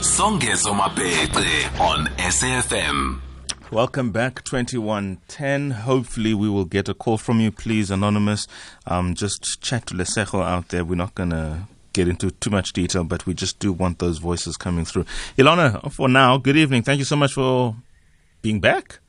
Songezo Mapete on SAFM. Welcome back, 2110. Hopefully, we will get a call from you, please, Anonymous. Um, just chat to Lesejo out there. We're not going to get into too much detail, but we just do want those voices coming through. Ilana, for now, good evening. Thank you so much for being back.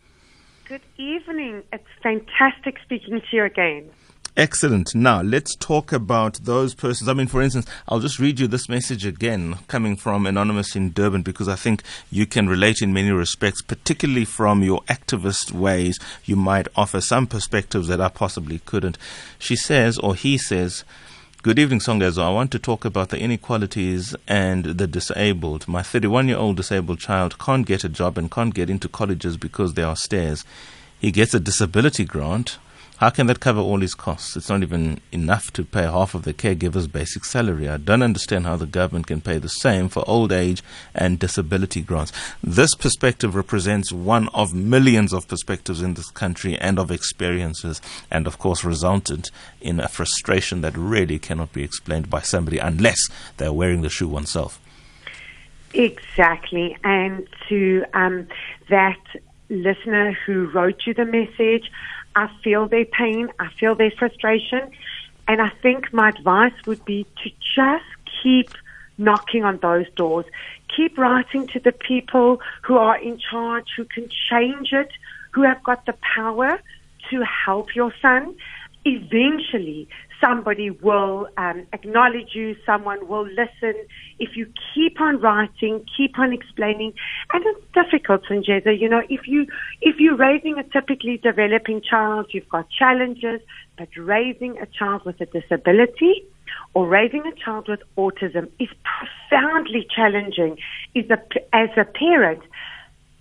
Good evening. It's fantastic speaking to you again. Excellent. Now, let's talk about those persons. I mean, for instance, I'll just read you this message again coming from Anonymous in Durban because I think you can relate in many respects, particularly from your activist ways. You might offer some perspectives that I possibly couldn't. She says, or he says, Good evening, Songezo. I want to talk about the inequalities and the disabled. My 31 year old disabled child can't get a job and can't get into colleges because there are stairs. He gets a disability grant how can that cover all his costs? It's not even enough to pay half of the caregiver's basic salary. I don't understand how the government can pay the same for old age and disability grants. This perspective represents one of millions of perspectives in this country and of experiences, and of course, resulted in a frustration that really cannot be explained by somebody unless they're wearing the shoe oneself. Exactly. And to um, that listener who wrote you the message, I feel their pain, I feel their frustration, and I think my advice would be to just keep knocking on those doors. Keep writing to the people who are in charge, who can change it, who have got the power to help your son. Eventually, somebody will um, acknowledge you, someone will listen. If you keep on writing, keep on explaining, and it's difficult, Songezo. You know, if you if you're raising a typically developing child, you've got challenges, but raising a child with a disability or raising a child with autism is profoundly challenging. Is a, as a parent,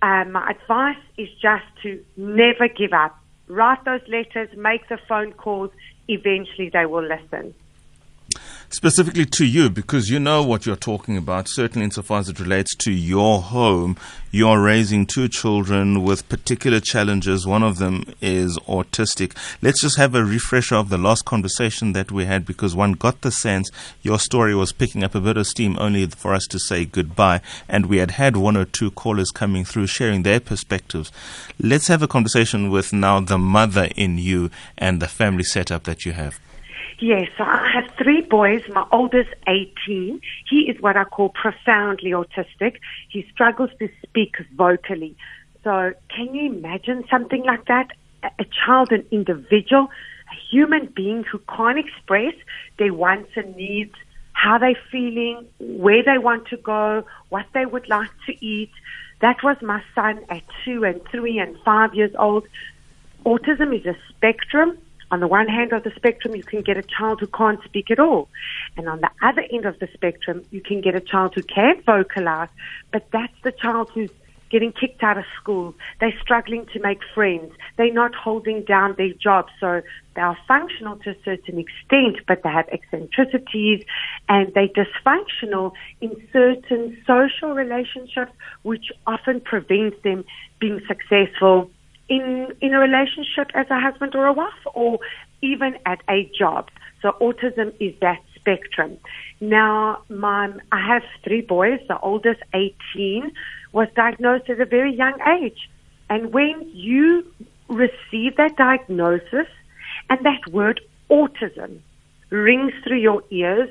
um, my advice is just to never give up. Write those letters, make the phone calls eventually they will listen specifically to you because you know what you're talking about, certainly insofar as it relates to your home. You're raising two children with particular challenges. One of them is autistic. Let's just have a refresher of the last conversation that we had because one got the sense your story was picking up a bit of steam only for us to say goodbye. And we had had one or two callers coming through sharing their perspectives. Let's have a conversation with now the mother in you and the family setup that you have. Yes, I have three boys. My oldest, 18. He is what I call profoundly autistic. He struggles to speak vocally. So can you imagine something like that? A child, an individual, a human being who can't express their wants and needs, how they're feeling, where they want to go, what they would like to eat. That was my son at two and three and five years old. Autism is a spectrum on the one hand of the spectrum, you can get a child who can't speak at all. And on the other end of the spectrum, you can get a child who can vocalize, but that's the child who's getting kicked out of school. They're struggling to make friends. They're not holding down their job. So they are functional to a certain extent, but they have eccentricities and they're dysfunctional in certain social relationships, which often prevents them being successful in in a relationship as a husband or a wife, or even at a job. So autism is that spectrum. Now, my I have three boys. The oldest, 18, was diagnosed at a very young age. And when you receive that diagnosis and that word autism rings through your ears,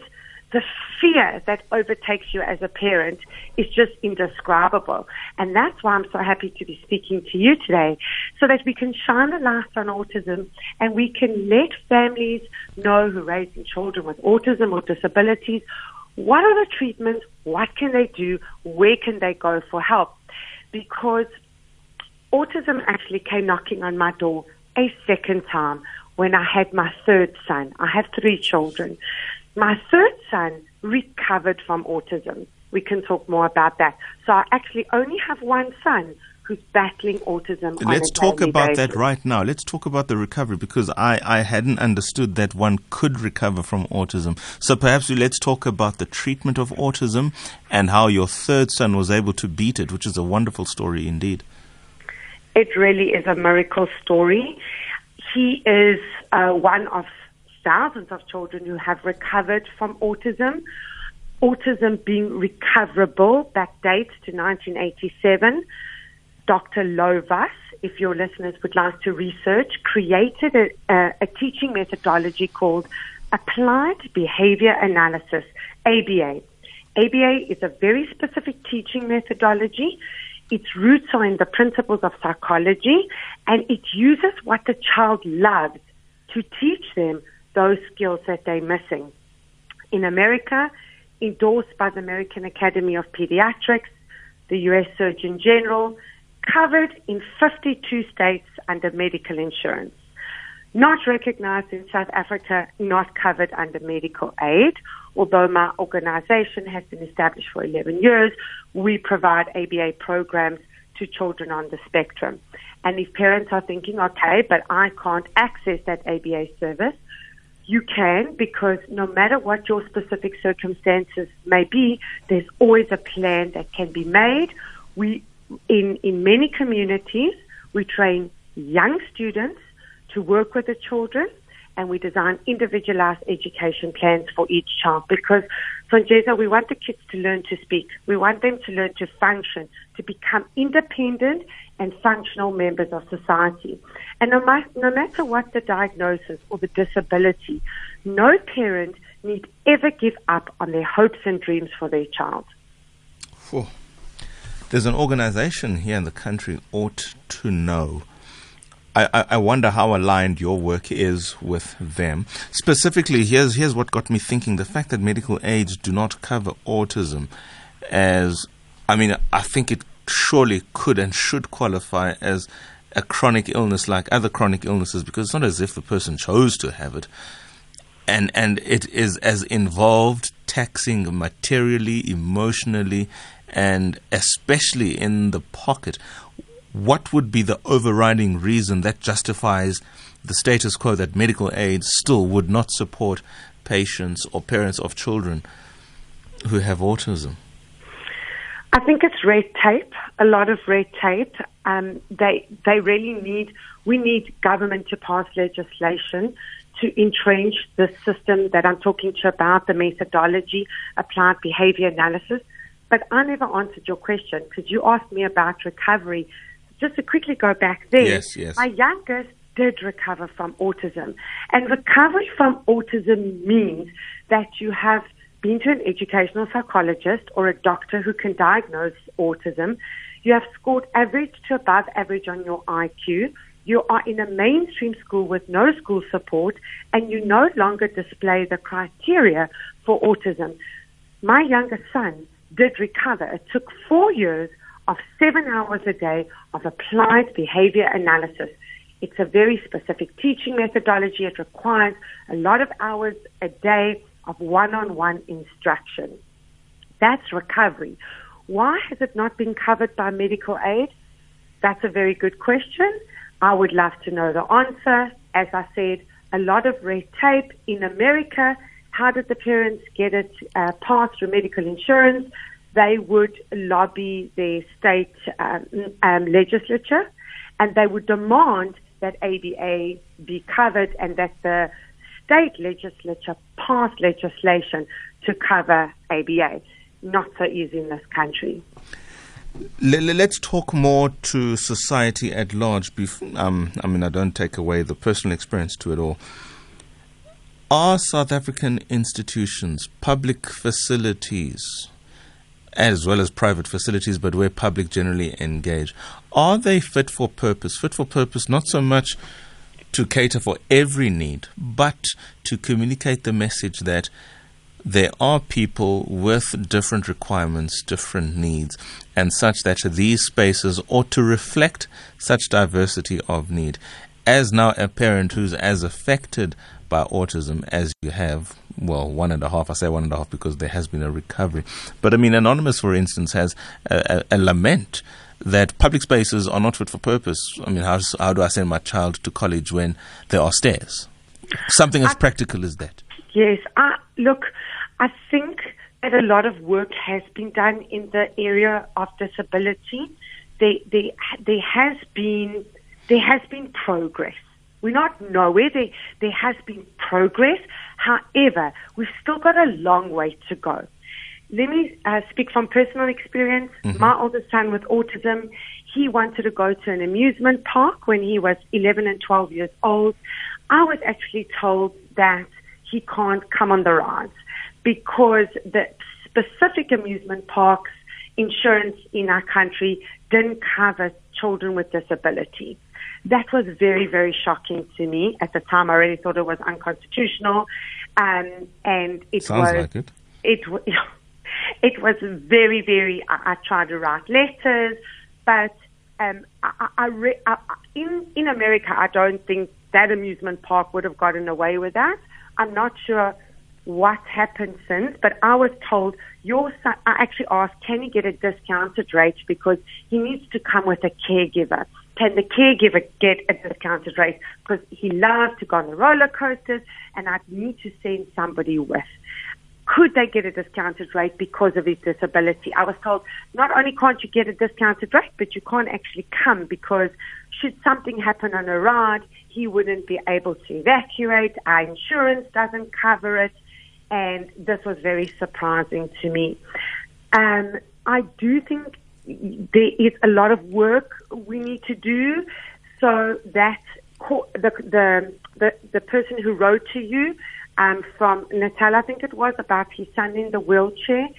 the fear that overtakes you as a parent is just indescribable. And that's why I'm so happy to be speaking to you today so that we can shine a light on autism and we can let families know who are raising children with autism or disabilities what are the treatments, what can they do, where can they go for help? Because autism actually came knocking on my door a second time when I had my third son. I have three children. My third son recovered from autism. We can talk more about that. So I actually only have one son who's battling autism. Let's talk about basis. that right now. Let's talk about the recovery because I, I hadn't understood that one could recover from autism. So perhaps let's talk about the treatment of autism and how your third son was able to beat it, which is a wonderful story indeed. It really is a miracle story. He is uh, one of thousands of children who have recovered from autism. autism being recoverable backdates to 1987. Dr. Lovaas, if your listeners would like to research, created a, a, a teaching methodology called Applied Behavior Analysis, ABA. ABA is a very specific teaching methodology. Its roots are in the principles of psychology, and it uses what the child loves to teach them those skills that they're missing. In America, endorsed by the American Academy of Pediatrics, the U.S. Surgeon General, covered in 52 states under medical insurance. Not recognized in South Africa, not covered under medical aid. Although my organization has been established for 11 years, we provide ABA programs to children on the spectrum. And if parents are thinking, okay, but I can't access that ABA service, you can because no matter what your specific circumstances may be, there's always a plan that can be made. We, in, in many communities, we train young students to work with the children and we design individualized education plans for each child because, Songezo, we want the kids to learn to speak. We want them to learn to function, to become independent and functional members of society. And no, no matter what the diagnosis or the disability, no parent need ever give up on their hopes and dreams for their child. There's an organization here in the country, Ought to Know. I, I wonder how aligned your work is with them. Specifically, here's here's what got me thinking: the fact that medical aids do not cover autism, as I mean, I think it surely could and should qualify as a chronic illness like other chronic illnesses because it's not as if the person chose to have it, and and it is as involved, taxing materially, emotionally, and especially in the pocket what would be the overriding reason that justifies the status quo that medical aid still would not support patients or parents of children who have autism? I think it's red tape, a lot of red tape. Um, they they really need we need government to pass legislation to entrench the system that I'm talking to about the methodology, applied behavior analysis. But I never answered your question because you asked me about recovery just to quickly go back there, yes, yes. my youngest did recover from autism. And recovery from autism means that you have been to an educational psychologist or a doctor who can diagnose autism. You have scored average to above average on your IQ. You are in a mainstream school with no school support, and you no longer display the criteria for autism. My youngest son did recover. It took four years of seven hours a day of applied behavior analysis. It's a very specific teaching methodology. It requires a lot of hours a day of one-on-one instruction. That's recovery. Why has it not been covered by medical aid? That's a very good question. I would love to know the answer. As I said, a lot of red tape in America. How did the parents get it uh, passed through medical insurance? they would lobby their state um, um, legislature and they would demand that ABA be covered and that the state legislature pass legislation to cover ABA. Not so easy in this country. Let's talk more to society at large. Um, I mean, I don't take away the personal experience to it all. Are South African institutions, public facilities, as well as private facilities, but where public generally engage. Are they fit for purpose? Fit for purpose, not so much to cater for every need, but to communicate the message that there are people with different requirements, different needs, and such that these spaces ought to reflect such diversity of need. As now a parent who's as affected by autism as you have well, one and a half. I say one and a half because there has been a recovery. But I mean, Anonymous, for instance, has a, a, a lament that public spaces are not fit for purpose. I mean, how, how do I send my child to college when there are stairs? Something as I, practical as that. Yes. I, look, I think that a lot of work has been done in the area of disability. There, there, there has been there has been progress. We're not nowhere. There, there has been progress. However, we've still got a long way to go. let me uh, speak from personal experience. Mm-hmm. My oldest son with autism, he wanted to go to an amusement park when he was 11 and 12 years old. I was actually told that he can't come on the rides because the specific amusement parks insurance in our country didn't cover children with disability. That was very, very shocking to me. At the time, I really thought it was unconstitutional. Um, and it Sounds was, like it. It, it was very, very, I, I tried to write letters, but um, I, I, re, I, in, in America, I don't think that amusement park would have gotten away with that. I'm not sure what happened since, but I was told your son, I actually asked, can he get a discounted rate because he needs to come with a caregiver. Can the caregiver get a discounted rate? Because he loves to go on the roller coasters and I need to send somebody with could they get a discounted rate because of his disability? I was told not only can't you get a discounted rate, but you can't actually come because should something happen on a ride, he wouldn't be able to evacuate. Our insurance doesn't cover it. And this was very surprising to me. Um, I do think there is a lot of work we need to do so that the, the, the, the person who wrote to you um, from Natal, I think it was, about his son in the wheelchair.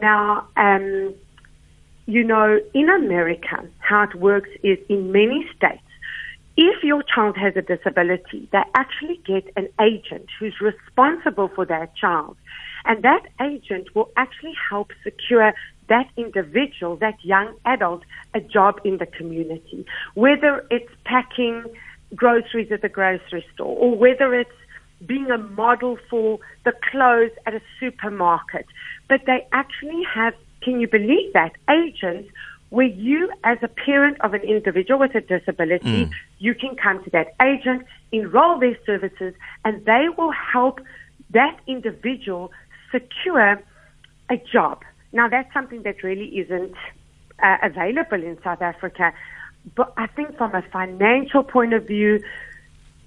Now, um, you know, in America, how it works is in many states, if your child has a disability, they actually get an agent who's responsible for that child. And that agent will actually help secure that individual, that young adult, a job in the community. Whether it's packing groceries at the grocery store or whether it's being a model for the clothes at a supermarket. But they actually have, can you believe that, agents where you, as a parent of an individual with a disability, mm. you can come to that agent, enroll their services, and they will help that individual secure a job. Now, that's something that really isn't uh, available in South Africa. But I think from a financial point of view,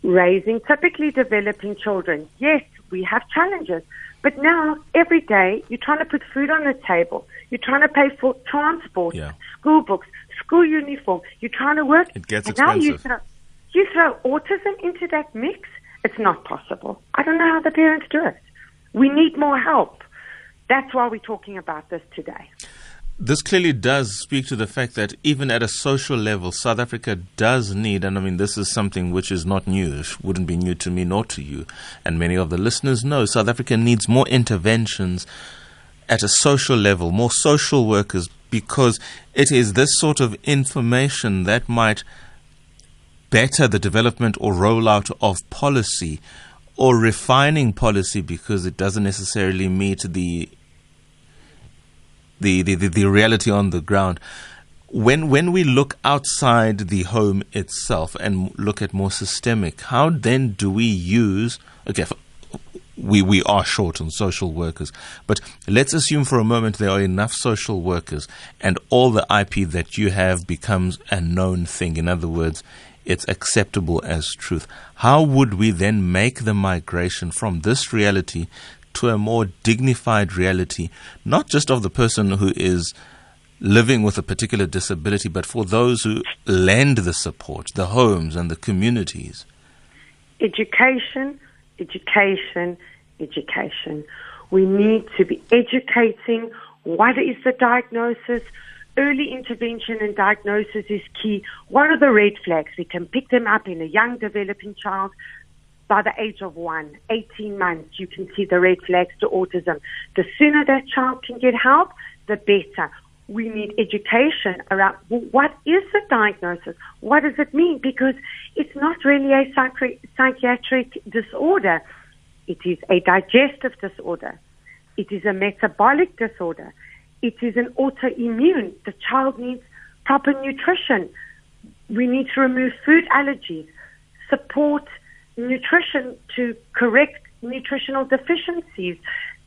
raising typically developing children. Yes, we have challenges, but now every day you're trying to put food on the table. You're trying to pay for transport, yeah. school books, school uniform. You're trying to work. It gets expensive. Now you throw, you throw autism into that mix. It's not possible. I don't know how the parents do it. We need more help. That's why we're talking about this today. This clearly does speak to the fact that even at a social level, South Africa does need, and I mean, this is something which is not new, wouldn't be new to me nor to you, and many of the listeners know, South Africa needs more interventions at a social level, more social workers, because it is this sort of information that might better the development or rollout of policy or refining policy because it doesn't necessarily meet the the, the, the, the reality on the ground. When, when we look outside the home itself and look at more systemic, how then do we use, okay, we, we are short on social workers, but let's assume for a moment there are enough social workers and all the IP that you have becomes a known thing. In other words, it's acceptable as truth. How would we then make the migration from this reality to a more dignified reality, not just of the person who is living with a particular disability, but for those who lend the support, the homes and the communities? Education, education, education. We need to be educating what is the diagnosis. Early intervention and diagnosis is key. What are the red flags? We can pick them up in a young developing child by the age of one, 18 months, you can see the red flags to autism. The sooner that child can get help, the better. We need education around what is the diagnosis? What does it mean? Because it's not really a psychi- psychiatric disorder. It is a digestive disorder. It is a metabolic disorder. It is an autoimmune. The child needs proper nutrition. We need to remove food allergies, support nutrition to correct nutritional deficiencies.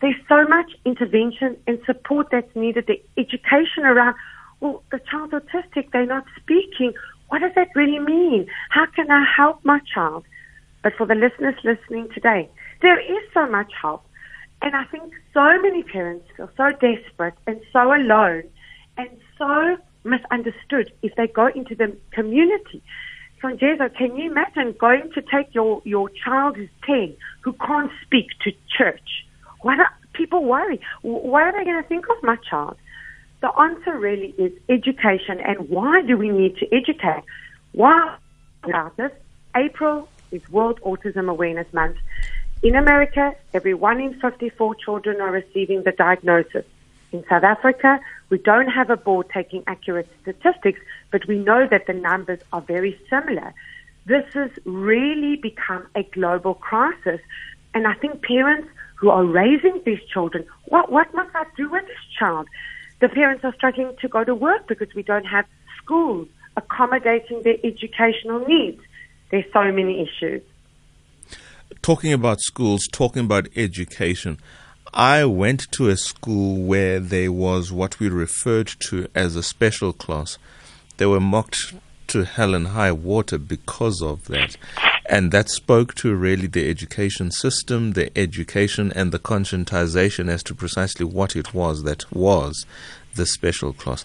There's so much intervention and support that's needed. The education around, well, the child's autistic, they're not speaking. What does that really mean? How can I help my child? But for the listeners listening today, there is so much help. And I think so many parents feel so desperate and so alone and so misunderstood if they go into the community. Jezo, can you imagine going to take your, your child who's 10 who can't speak to church? What are, people worry. What are they going to think of my child? The answer really is education. And why do we need to educate? Why about this? April is World Autism Awareness Month. In America, every one in 54 children are receiving the diagnosis. In South Africa, we don't have a board taking accurate statistics, but we know that the numbers are very similar. This has really become a global crisis. And I think parents who are raising these children, what, what must I do with this child? The parents are struggling to go to work because we don't have schools accommodating their educational needs. There's so many issues. Talking about schools, talking about education, I went to a school where there was what we referred to as a special class. They were mocked to hell and high water because of that. And that spoke to really the education system, the education, and the conscientization as to precisely what it was that was the special class.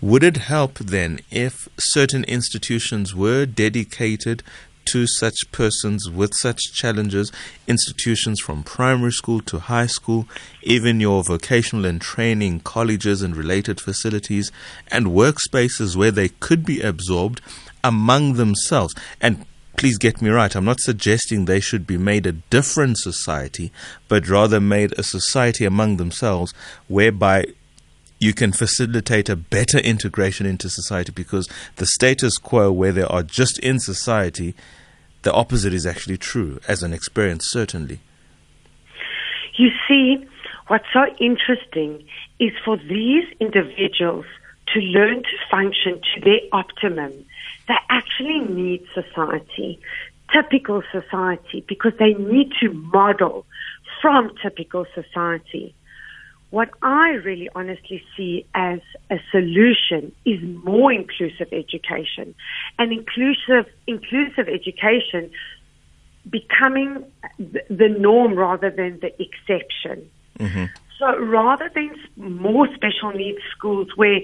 Would it help then if certain institutions were dedicated to such persons with such challenges, institutions from primary school to high school, even your vocational and training colleges and related facilities, and workspaces where they could be absorbed among themselves. And please get me right, I'm not suggesting they should be made a different society, but rather made a society among themselves whereby you can facilitate a better integration into society because the status quo where they are just in society, the opposite is actually true as an experience, certainly. You see, what's so interesting is for these individuals to learn to function to their optimum, they actually need society, typical society, because they need to model from typical society. What I really honestly see as a solution is more inclusive education and inclusive, inclusive education becoming the norm rather than the exception. Mm-hmm. So rather than more special needs schools where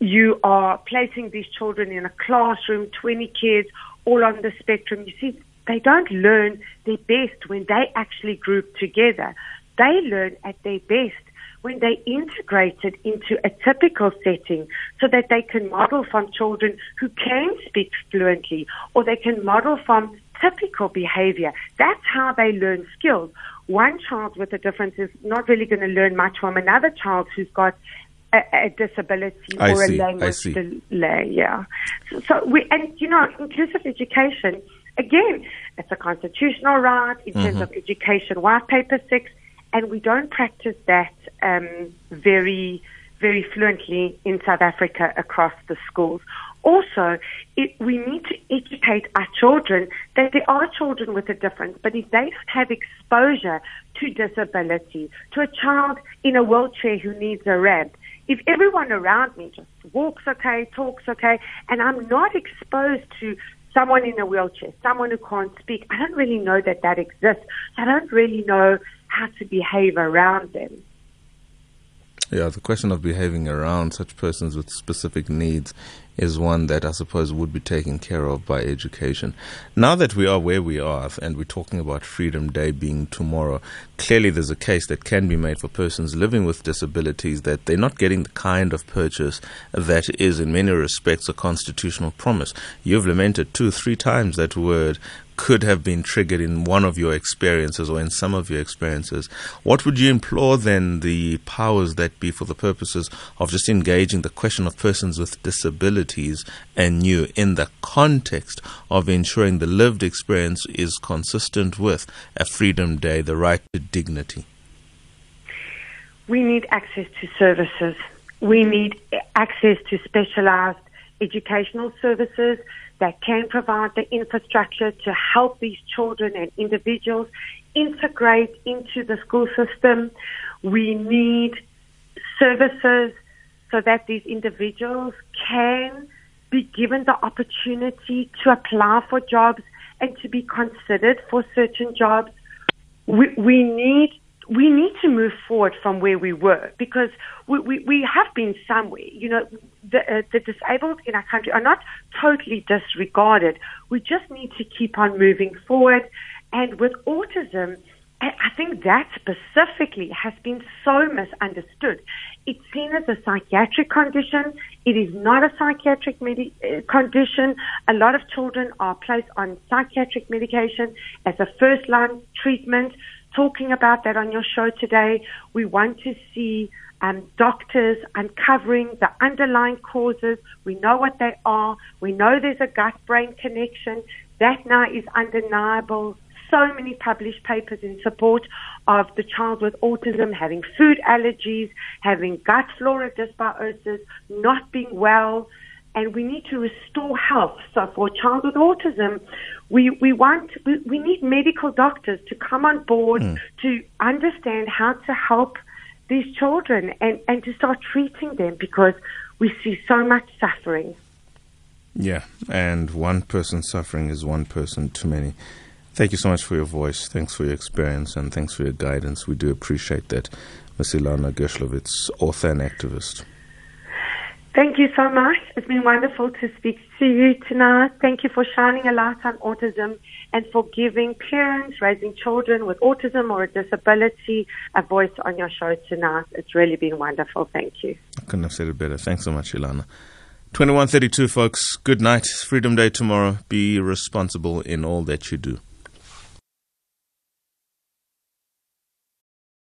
you are placing these children in a classroom, 20 kids, all on the spectrum, you see, they don't learn their best when they actually group together. They learn at their best when they integrate it into a typical setting so that they can model from children who can speak fluently or they can model from typical behavior. That's how they learn skills. One child with a difference is not really going to learn much from another child who's got a, a disability I or see, a language delay. Yeah. So, so we, and you know, inclusive education, again, it's a constitutional right in mm-hmm. terms of education, white paper six, and we don't practice that um, very, very fluently in South Africa across the schools. Also, it, we need to educate our children that there are children with a difference, but if they have exposure to disability, to a child in a wheelchair who needs a ramp, if everyone around me just walks okay, talks okay, and I'm not exposed to someone in a wheelchair, someone who can't speak, I don't really know that that exists. I don't really know how to behave around them. Yeah, the question of behaving around such persons with specific needs is one that I suppose would be taken care of by education. Now that we are where we are and we're talking about Freedom Day being tomorrow, clearly there's a case that can be made for persons living with disabilities that they're not getting the kind of purchase that is in many respects a constitutional promise. You've lamented two, three times that word could have been triggered in one of your experiences or in some of your experiences, what would you implore then the powers that be for the purposes of just engaging the question of persons with disabilities and you in the context of ensuring the lived experience is consistent with a Freedom Day, the right to dignity? We need access to services. We need access to specialized educational services that can provide the infrastructure to help these children and individuals integrate into the school system. We need services so that these individuals can be given the opportunity to apply for jobs and to be considered for certain jobs. We, we need we need to move forward from where we were because we, we, we have been somewhere. You know, the, uh, the disabled in our country are not totally disregarded. We just need to keep on moving forward. And with autism, I think that specifically has been so misunderstood. It's seen as a psychiatric condition. It is not a psychiatric medi- uh, condition. A lot of children are placed on psychiatric medication as a first line treatment. Talking about that on your show today, we want to see um, doctors uncovering the underlying causes. We know what they are. We know there's a gut brain connection. That now is undeniable so many published papers in support of the child with autism having food allergies, having gut flora dysbiosis, not being well, and we need to restore health. So for a child with autism, we, we want, we, we need medical doctors to come on board mm. to understand how to help these children and, and to start treating them because we see so much suffering. Yeah, and one person suffering is one person too many. Thank you so much for your voice. Thanks for your experience and thanks for your guidance. We do appreciate that. Ms. Ilana Gerschlowitz, author and activist. Thank you so much. It's been wonderful to speak to you tonight. Thank you for shining a light on autism and for giving parents raising children with autism or a disability a voice on your show tonight. It's really been wonderful. Thank you. I couldn't have said it better. Thanks so much, Ilana. 2132, folks. Good night. Freedom Day tomorrow. Be responsible in all that you do.